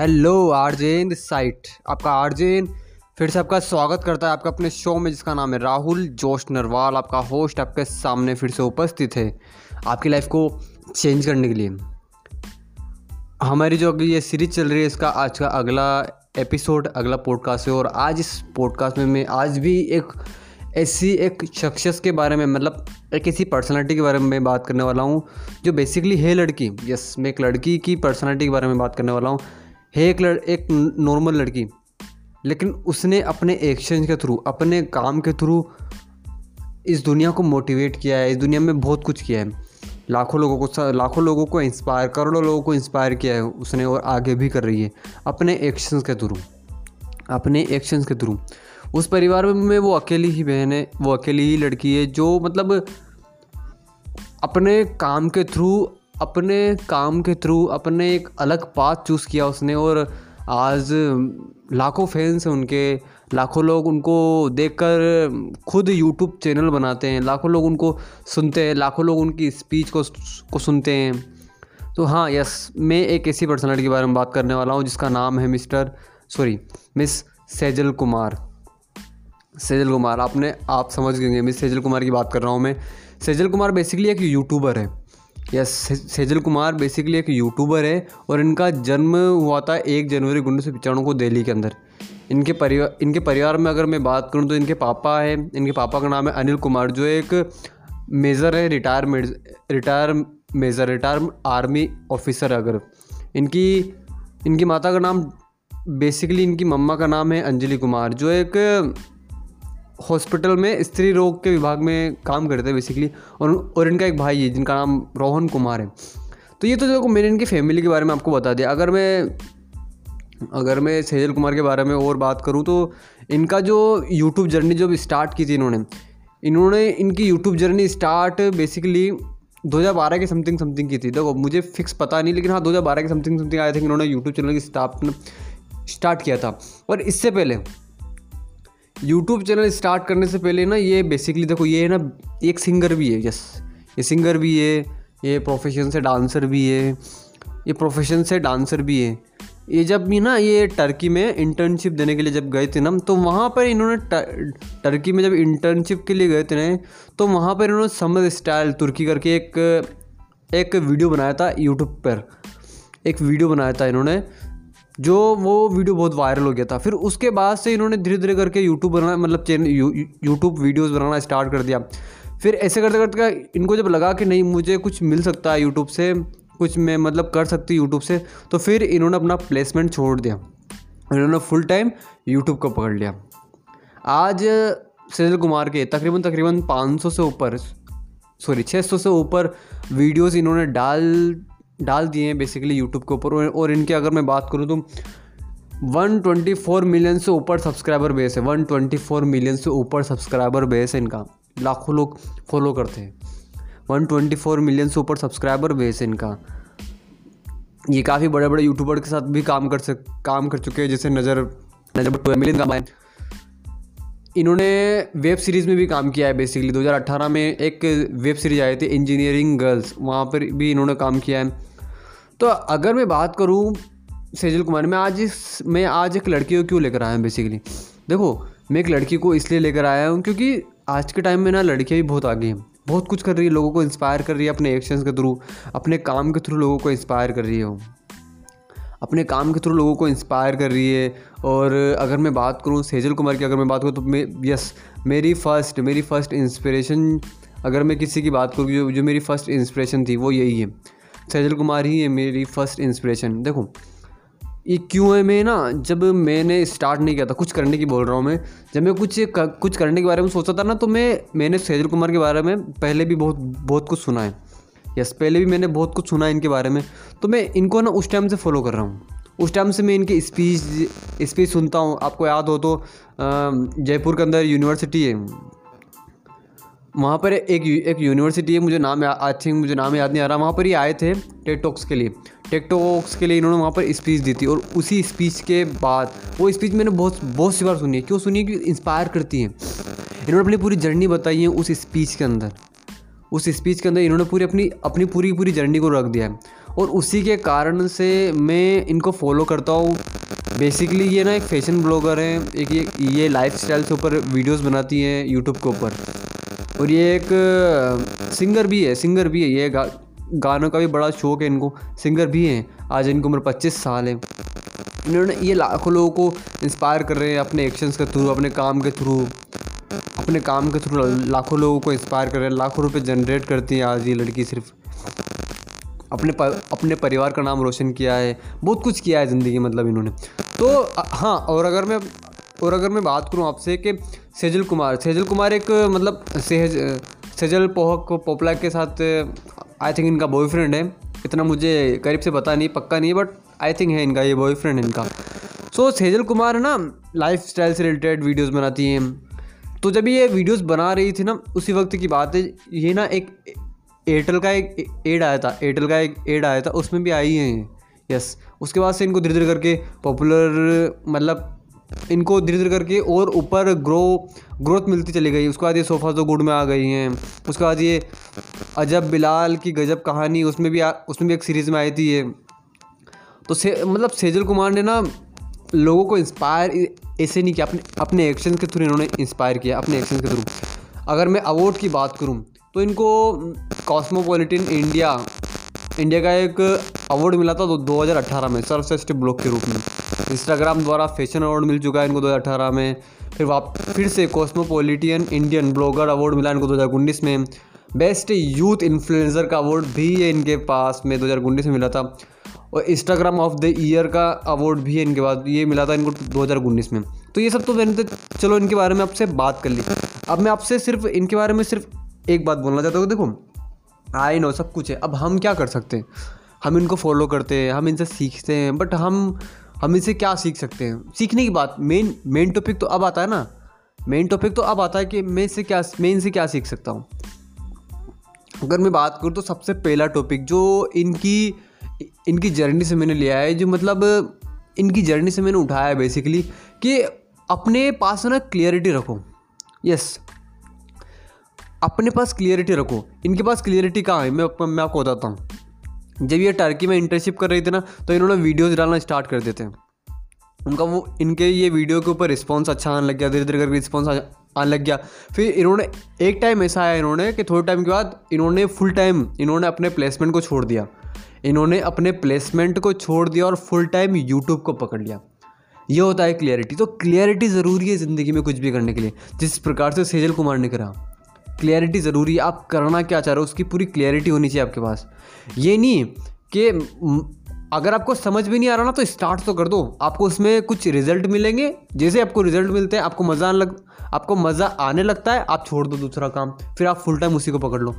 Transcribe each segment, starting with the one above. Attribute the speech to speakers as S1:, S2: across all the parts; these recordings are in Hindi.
S1: हेलो आरजेन दिस साइट। आपका आरजेन फिर से आपका स्वागत करता है आपका अपने शो में, जिसका नाम है राहुल जोश नरवाल। आपका होस्ट आपके सामने फिर से उपस्थित है आपकी लाइफ को चेंज करने के लिए। हमारी जो अगली ये सीरीज़ चल रही है, इसका आज का अगला एपिसोड, अगला पॉडकास्ट है। और आज इस पॉडकास्ट में मैं, आज भी एक ऐसी एक शख्सियत के बारे में मतलब एक ऐसी पर्सनालिटी के बारे में बात करने वाला हूँ, जो बेसिकली है लड़की। यस मैं एक लड़की की पर्सनालिटी के बारे में बात करने वाला हूँ। है एक लड़, एक नॉर्मल लड़की। लेकिन उसने अपने एक्शन के थ्रू अपने काम के थ्रू इस दुनिया को मोटिवेट किया है, इस दुनिया में बहुत कुछ किया है। लाखों लोगों को लाखों लोगों को इंस्पायर करोड़ों लोगों को इंस्पायर किया है उसने और आगे भी कर रही है, अपने एक्शंस के थ्रू अपने एक्शंस के थ्रू उस परिवार में वो अकेली ही बहन है, वो अकेली ही लड़की है, जो मतलब अपने काम के थ्रू अपने काम के थ्रू अपने एक अलग पाथ चूज़ किया उसने और आज लाखों फैंस हैं उनके, लाखों लोग उनको देखकर खुद यूट्यूब चैनल बनाते हैं, लाखों लोग उनको सुनते हैं, लाखों लोग उनकी स्पीच को को सुनते हैं। तो हाँ यस मैं एक ऐसी पर्सनालिटी के बारे में बात करने वाला हूँ जिसका नाम है mister sorry miss Sejal Kumar. Sejal Kumar, आपने, आप समझ गए मिस सेजल कुमार की बात कर रहा हूँ मैं। सेजल कुमार बेसिकली एक यूट्यूबर है। यस सेजल कुमार बेसिकली एक यूट्यूबर है और इनका जन्म हुआ था एक जनवरी उन्नीस सौ पचानवे को दिल्ली के अंदर। इनके परिवार इनके परिवार में अगर मैं बात करूँ तो इनके पापा है, इनके पापा का नाम है अनिल कुमार, जो एक मेज़र है retire retire major, retire army officer अगर। इनकी इनकी माता का नाम बेसिकली इनकी मम्मा का नाम है अंजलि कुमार, जो एक हॉस्पिटल में स्त्री रोग के विभाग में काम करते हैं बेसिकली और और इनका एक भाई है, जिनका नाम रोहन कुमार है। तो ये तो देखो, मैंने इनकी फैमिली के बारे में आपको बता दिया। अगर मैं अगर मैं सेजल कुमार के बारे में और बात करूँ तो इनका जो यूट्यूब जर्नी जो स्टार्ट की थी इन्होंने इन्होंने इनकी यूट्यूब जर्नी स्टार्ट बेसिकली 2012 के समथिंग समथिंग की थी। देखो, मुझे फिक्स पता नहीं, लेकिन हाँ 2012 के समथिंग समथिंग आए थे इन्होंने यूट्यूब चैनल की स्टार्ट स्टार्ट किया था। और इससे पहले यूट्यूब चैनल स्टार्ट करने से पहले ना ये बेसिकली देखो, ये है ना एक सिंगर भी है यस ये सिंगर भी है, ये प्रोफेशन से डांसर भी है, ये प्रोफेशन से डांसर भी है. ये जब भी ना ये टर्की में इंटर्नशिप देने के लिए जब गए थे ना तो वहाँ पर इन्होंने टर्की में जब इंटर्नशिप के लिए गए थे ना तो वहाँ पर इन्होंने समर स्टाइल तुर्की करके एक एक वीडियो बनाया था यूट्यूब पर. एक वीडियो बनाया था इन्होंने जो वो वीडियो बहुत वायरल हो गया था। फिर उसके बाद से इन्होंने धीरे धीरे करके यूट्यूब बनाना मतलब चैनल यूट्यूब वीडियोज़ बनाना स्टार्ट कर दिया। फिर ऐसे करते करते इनको जब लगा कि नहीं, मुझे कुछ मिल सकता है यूट्यूब से, कुछ मैं मतलब कर सकती यूट्यूब से तो फिर इन्होंने अपना प्लेसमेंट छोड़ दिया। इन्होंने फुल टाइम यूट्यूब को पकड़ लिया। आज सजल कुमार के तकरीबन तकरीबन 500 से ऊपर सॉरी 600 से ऊपर वीडियोस इन्होंने डाल डाल दिए हैं बेसिकली यूट्यूब के ऊपर और इनके अगर मैं बात करूँ तो 124 मिलियन से ऊपर सब्सक्राइबर बेस है 124 मिलियन से ऊपर सब्सक्राइबर बेस है इनका लाखों लोग फॉलो करते हैं 124 मिलियन से ऊपर सब्सक्राइबर बेस है इनका ये काफ़ी बड़े बड़े यूट्यूबर के साथ भी काम कर सक काम कर चुके हैं जैसे नज़र नज़र मिलियन का है इन्होंने वेब सीरीज़ में भी काम किया है बेसिकली 2018 में एक वेब सीरीज़ आई थी इंजीनियरिंग गर्ल्स वहाँ पर भी इन्होंने काम किया है। तो अगर मैं बात करूँ, सेजल कुमार, मैं आज इस, मैं आज एक लड़की को क्यों लेकर आया हूँ बेसिकली देखो, मैं एक लड़की को इसलिए लेकर आया हूँ क्योंकि आज के टाइम में ना लड़कियाँ भी बहुत आगे हैं। बहुत कुछ कर रही है, लोगों को इंस्पायर कर रही है अपने एक्शंस के थ्रू अपने काम के थ्रू लोगों को इंस्पायर कर रही है अपने काम के थ्रू लोगों को इंस्पायर कर रही है। और अगर मैं बात करूँ सेजल कुमार की, अगर मैं बात करूँ तो मैं यस मेरी फ़र्स्ट मेरी फ़र्स्ट इंस्पिरेशन अगर मैं किसी की बात करूँ, जो जो मेरी फ़र्स्ट इंस्पिरेशन थी, वो यही है। सैजल कुमार ही है मेरी फ़र्स्ट इंस्पिरेशन देखो, ये क्यों है मैं ना, जब मैंने स्टार्ट नहीं किया था, कुछ करने की बोल रहा हूँ मैं, जब मैं कुछ कुछ करने के बारे में सोचा था ना तो मैं, मैंने सैजल कुमार के बारे में पहले भी बहुत बहुत कुछ सुना है। यस पहले भी मैंने बहुत कुछ सुना है इनके बारे में। तो मैं इनको ना उस टाइम से फॉलो कर रहा हूँ। उस टाइम से मैं इनकी स्पीच स्पीच सुनता हूँ। आपको याद हो तो जयपुर के अंदर यूनिवर्सिटी है। वहाँ पर एक एक यूनिवर्सिटी है, मुझे नाम आई थिंक मुझे नाम याद नहीं आ रहा। वहाँ पर ही आए थे टेकटॉक्स के लिए। टेकटॉक्स के लिए इन्होंने वहाँ पर स्पीच दी थी और उसी स्पीच के बाद, वो स्पीच मैंने बहुत बहुत सी बार सुनी है। क्यों सुनी है? कि इंस्पायर करती है। इन्होंने अपनी पूरी जर्नी बताई है उस स्पीच के अंदर। उस स्पीच के अंदर इन्होंने पूरी अपनी अपनी पूरी पूरी जर्नी को रख दिया है। और उसी के कारण से मैं इनको फॉलो करता हूँ। बेसिकली ये ना एक फ़ैशन ब्लॉगर हैं एक ये ये लाइफ स्टाइल के ऊपर वीडियोस बनाती हैं यूट्यूब के ऊपर। और ये एक सिंगर भी है सिंगर भी है ये गा, गानों का भी बड़ा शौक है इनको। सिंगर भी हैं आज इनकी उम्र पच्चीस साल है। इन्होंने ये लाखों लोगों को इंस्पायर कर रहे हैं अपने एक्शंस के थ्रू अपने काम के थ्रू अपने काम के थ्रू लाखों लोगों को इंस्पायर कर रहे हैं लाखों रुपए जनरेट करती है आज ये लड़की सिर्फ़। अपने पर, अपने परिवार का नाम रोशन किया है बहुत कुछ किया है ज़िंदगी मतलब इन्होंने। तो हाँ और अगर मैं और अगर मैं बात करूँ आपसे कि सेजल कुमार सेजल कुमार एक मतलब सेज सेजल पोहक पोपला के साथ आई थिंक इनका बॉयफ्रेंड है। इतना मुझे करीब से पता नहीं पक्का नहीं बट आई थिंक है इनका ये बॉयफ्रेंड इनका। सो so, सेजल कुमार ना लाइफ स्टाइल से रिलेटेड वीडियोस बनाती हैं। तो जब ये वीडियोस बना रही थी ना उसी वक्त की बात है ये ना एक एयरटेल का एक एड आया था एयरटेल का एक एड आया था उसमें भी आई हैं यस उसके बाद से इनको धीरे धीरे करके पॉपुलर मतलब इनको धीरे धीरे करके और ऊपर ग्रो ग्रोथ मिलती चली गई। उसके बाद ये सोफ़ा तो गुड में आ गई हैं। उसके बाद ये अजब बिलाल की गजब कहानी उसमें भी आ, उसमें भी एक सीरीज़ में आई थी ये। तो से मतलब सेजल कुमार ने ना लोगों को इंस्पायर ऐसे नहीं किया अपने अपने एक्शन के थ्रू इन्होंने इंस्पायर किया, अपने एक्शन के थ्रू। अगर मैं अवार्ड की बात करूँ तो इनको कॉस्मोपॉलिटन इंडिया इंडिया का एक अवार्ड मिला था दो हज़ार अठारह में सर्वश्रेष्ठ ब्लॉग के रूप में। इंस्टाग्राम द्वारा फ़ैशन अवार्ड मिल चुका है इनको दो हज़ार अठारह में। फिर वाप, फिर से कॉस्मोपॉलिटियन इंडियन ब्लॉगर अवार्ड मिला इनको दो हज़ार उन्नीस में। बेस्ट यूथ इन्फ्लुएंसर का अवार्ड भी इनके पास में दो हज़ार उन्नीस में मिला था। और इंस्टाग्राम ऑफ़ द ईयर का अवार्ड भी है इनके बाद। ये मिला था इनको दो हज़ार उन्नीस में। तो ये सब तो मैंने तो चलो इनके बारे में आपसे बात कर ली। अब मैं आपसे सिर्फ़, इनके बारे में सिर्फ़ एक बात बोलना चाहता हूँ, देखो। आई नो सब कुछ है। अब हम क्या कर सकते हैं? हम इनको फॉलो करते हैं, हम इनसे सीखते हैं बट हम हम इनसे क्या सीख सकते हैं? सीखने की बात मेन मेन टॉपिक तो अब आता है ना। मेन टॉपिक तो अब आता है कि मैं इससे क्या, मैं इनसे क्या सीख सकता हूँ? अगर मैं बात करूँ तो सबसे पहला टॉपिक जो इनकी इनकी जर्नी से मैंने लिया है, जो मतलब इनकी जर्नी से मैंने उठाया है बेसिकली कि अपने पास ना क्लियरिटी रखो। यस अपने पास क्लियरिटी रखो। इनके पास क्लियरिटी कहाँ है? मैं मैं आपको बताता हूँ। जब ये टर्की में इंटर्नशिप कर रही थी ना तो इन्होंने वीडियोज़ डालना स्टार्ट कर देते हैं। उनका वो, इनके ये वीडियो के ऊपर रिस्पॉन्स अच्छा आने लग गया, धीरे धीरे करके रिस्पॉन्स आने लग गया। फिर इन्होंने, एक टाइम ऐसा आया इन्होंने कि थोड़े टाइम के बाद इन्होंने फुल टाइम इन्होंने अपने प्लेसमेंट को छोड़ दिया। इन्होंने अपने प्लेसमेंट को छोड़ दिया और फुल टाइम यूट्यूब को पकड़ लिया। ये होता है क्लियरिटी तो क्लियरिटी ज़रूरी है ज़िंदगी में कुछ भी करने के लिए। जिस प्रकार से सेजल कुमार ने करा। क्लियरिटी ज़रूरी है। आप करना क्या चाह रहे हो, उसकी पूरी क्लियरिटी होनी चाहिए आपके पास। ये नहीं कि अगर आपको समझ भी नहीं आ रहा ना तो स्टार्ट तो कर दो। आपको उसमें कुछ रिज़ल्ट मिलेंगे। जैसे आपको रिज़ल्ट मिलते हैं, आपको मज़ा आने लग, आपको मज़ा आने लगता है, आप छोड़ दो दूसरा काम। फिर आप फुल टाइम उसी को पकड़ लो।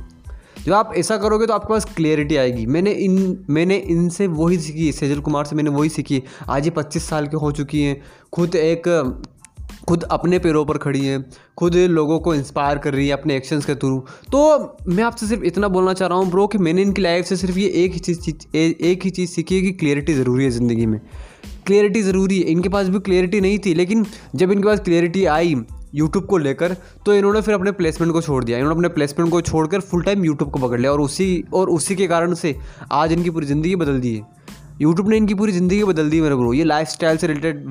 S1: जब आप ऐसा करोगे तो आपके पास क्लियरिटी आएगी। मैंने इन, मैंने इनसे वही सीखी, सेजल कुमार से मैंने वही सीखी। आज ये पच्चीस साल के हो चुकी हैं। खुद एक, खुद अपने पैरों पर खड़ी हैं। खुद लोगों को इंस्पायर कर रही है अपने एक्शंस के थ्रू तो मैं आपसे सिर्फ़ इतना बोलना चाह रहा हूँ ब्रो कि मैंने इनकी लाइफ से सिर्फ़ ये एक ही चीज़ एक ही चीज़ सीखी है कि क्लियरिटी ज़रूरी है ज़िंदगी में। क्लियरिटी ज़रूरी है। इनके पास भी क्लियरिटी नहीं थी, लेकिन जब इनके पास क्लियरिटी आई यूट्यूब को लेकर तो इन्होंने फिर अपने प्लेसमेंट को छोड़ दिया। इन्होंने अपने प्लेसमेंट को छोड़कर फुल टाइम यूट्यूब को पकड़ लिया और उसी और उसी के कारण से आज इनकी पूरी ज़िंदगी बदल दी है। यूट्यूब ने इनकी पूरी ज़िंदगी बदल दी मेरे ब्रो ये लाइफ से रिलेटेड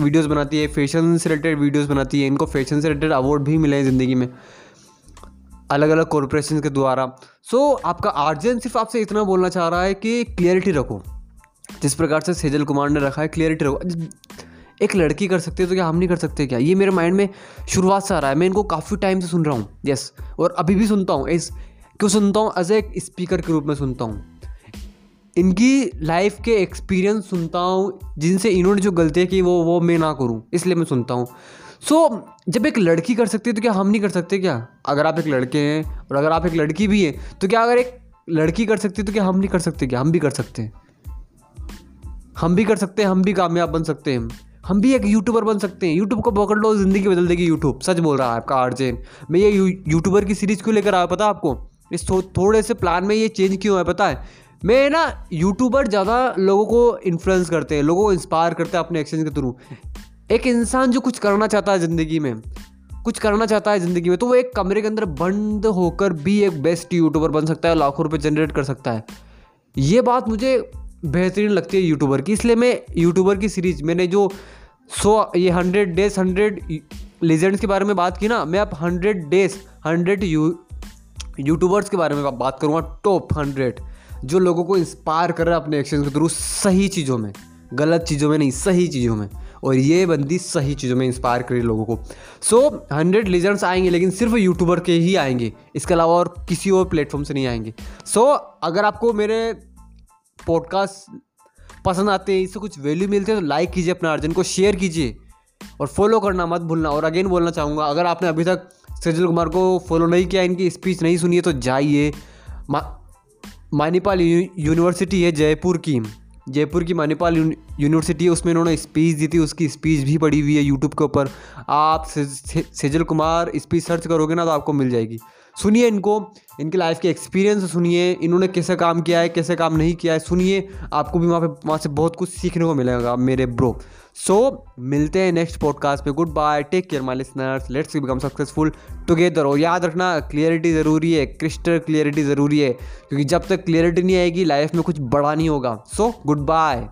S1: वीडियोस बनाती है फ़ैशन से रिलेटेड वीडियोस बनाती है। इनको फ़ैशन से रिलेटेड अवार्ड भी मिले हैं ज़िंदगी में। अलग अलग कॉरपोरेशन के द्वारा। सो so, आपका आर्जन सिर्फ़ आपसे इतना बोलना चाह रहा है कि क्लियरिटी रखो। जिस प्रकार से सेजल कुमार ने रखा है क्लियरिटी रखो। एक लड़की कर सकती है तो क्या हम नहीं कर सकते क्या? ये मेरे माइंड में शुरुआत से आ रहा है। मैं इनको काफ़ी टाइम से सुन रहा हूँ। यस और अभी भी सुनता हूँ। इस क्यों सुनता हूँ? एज एक स्पीकर के रूप में सुनता हूँ। इनकी लाइफ के एक्सपीरियंस सुनता हूँ। जिनसे इन्होंने जो गलतियाँ की वो वो मैं ना करूँ। इसलिए मैं सुनता हूँ। सो so, जब एक लड़की कर सकती है तो क्या हम नहीं कर सकते क्या? अगर आप एक लड़के हैं और अगर आप एक लड़की भी हैं तो क्या अगर एक लड़की कर सकती है तो क्या हम नहीं कर सकते क्या? हम भी कर सकते हैं। हम भी कर सकते हैं हम भी कामयाब बन सकते हैं। हम भी एक यूट्यूबर बन सकते हैं। यूट्यूब को पकड़ लो ज़िंदगी बदल देगी यूट्यूब सच बोल रहा है आपका आर्जेन मैं ये यूट्यूबर की सीरीज़ क्यों लेकर आया पता आपको? इस थो, थोड़े से प्लान में ये चेंज क्यों है पता है? मैं ना यूट्यूबर ज़्यादा लोगों को इन्फ्लुएंस करते हैं लोगों को इंस्पायर करते हैं अपने एक्शन के थ्रू एक इंसान जो कुछ करना चाहता है ज़िंदगी में कुछ करना चाहता है ज़िंदगी में तो वो एक कमरे के अंदर बंद होकर भी एक बेस्ट यूट्यूबर बन सकता है लाखों रुपये जनरेट कर सकता है। ये बात मुझे बेहतरीन लगती है यूट्यूबर की। इसलिए मैं यूट्यूबर की सीरीज़ मैंने जो सो ये हंड्रेड डेज़ हंड्रेड लेजेंड्स के बारे में बात की ना मैं अब hundred days hundred you YouTubers के बारे में बात करूँगा टॉप हंड्रेड जो लोगों को इंस्पायर कर रहा है अपने एक्शन के थ्रू सही चीज़ों में गलत चीज़ों में नहीं सही चीज़ों में। और ये बंदी सही चीज़ों में इंस्पायर करी लोगों को। सो हंड्रेड लीजेंड्स आएँगे लेकिन सिर्फ़ यूट्यूबर के ही आएँगे इसके अलावा और किसी और प्लेटफॉर्म से नहीं आएँगे। सो so, अगर आपको मेरे पॉडकास्ट पसंद आते हैं, इससे कुछ वैल्यू मिलती है तो लाइक कीजिए अपने अर्जन को शेयर कीजिए और फॉलो करना मत भूलना। और अगेन बोलना चाहूँगा, अगर आपने अभी तक सजल कुमार को फॉलो नहीं किया, इनकी स्पीच नहीं सुनी है तो जाइए। मानीपाल यूनिवर्सिटी है जयपुर की। जयपुर की मानीपाल यूनिवर्सिटी है, उसमें इन्होंने स्पीच दी थी, उसकी स्पीच भी पड़ी हुई है यूट्यूब के ऊपर। आप सेजल कुमार स्पीच सर्च करोगे ना तो आपको मिल जाएगी। सुनिए इनको इनकी लाइफ के एक्सपीरियंस सुनिए इन्होंने कैसे काम किया है कैसे काम नहीं किया है सुनिए आपको भी वहाँ पे वहाँ से बहुत कुछ सीखने को मिलेगा मेरे ब्रो सो so, मिलते हैं नेक्स्ट पॉडकास्ट पे good bye take care my listeners let's become successful together और याद रखना क्लियरिटी ज़रूरी है क्रिस्टल क्लियरिटी ज़रूरी है क्योंकि जब तक क्लियरिटी नहीं आएगी लाइफ में कुछ बड़ा नहीं होगा। So good bye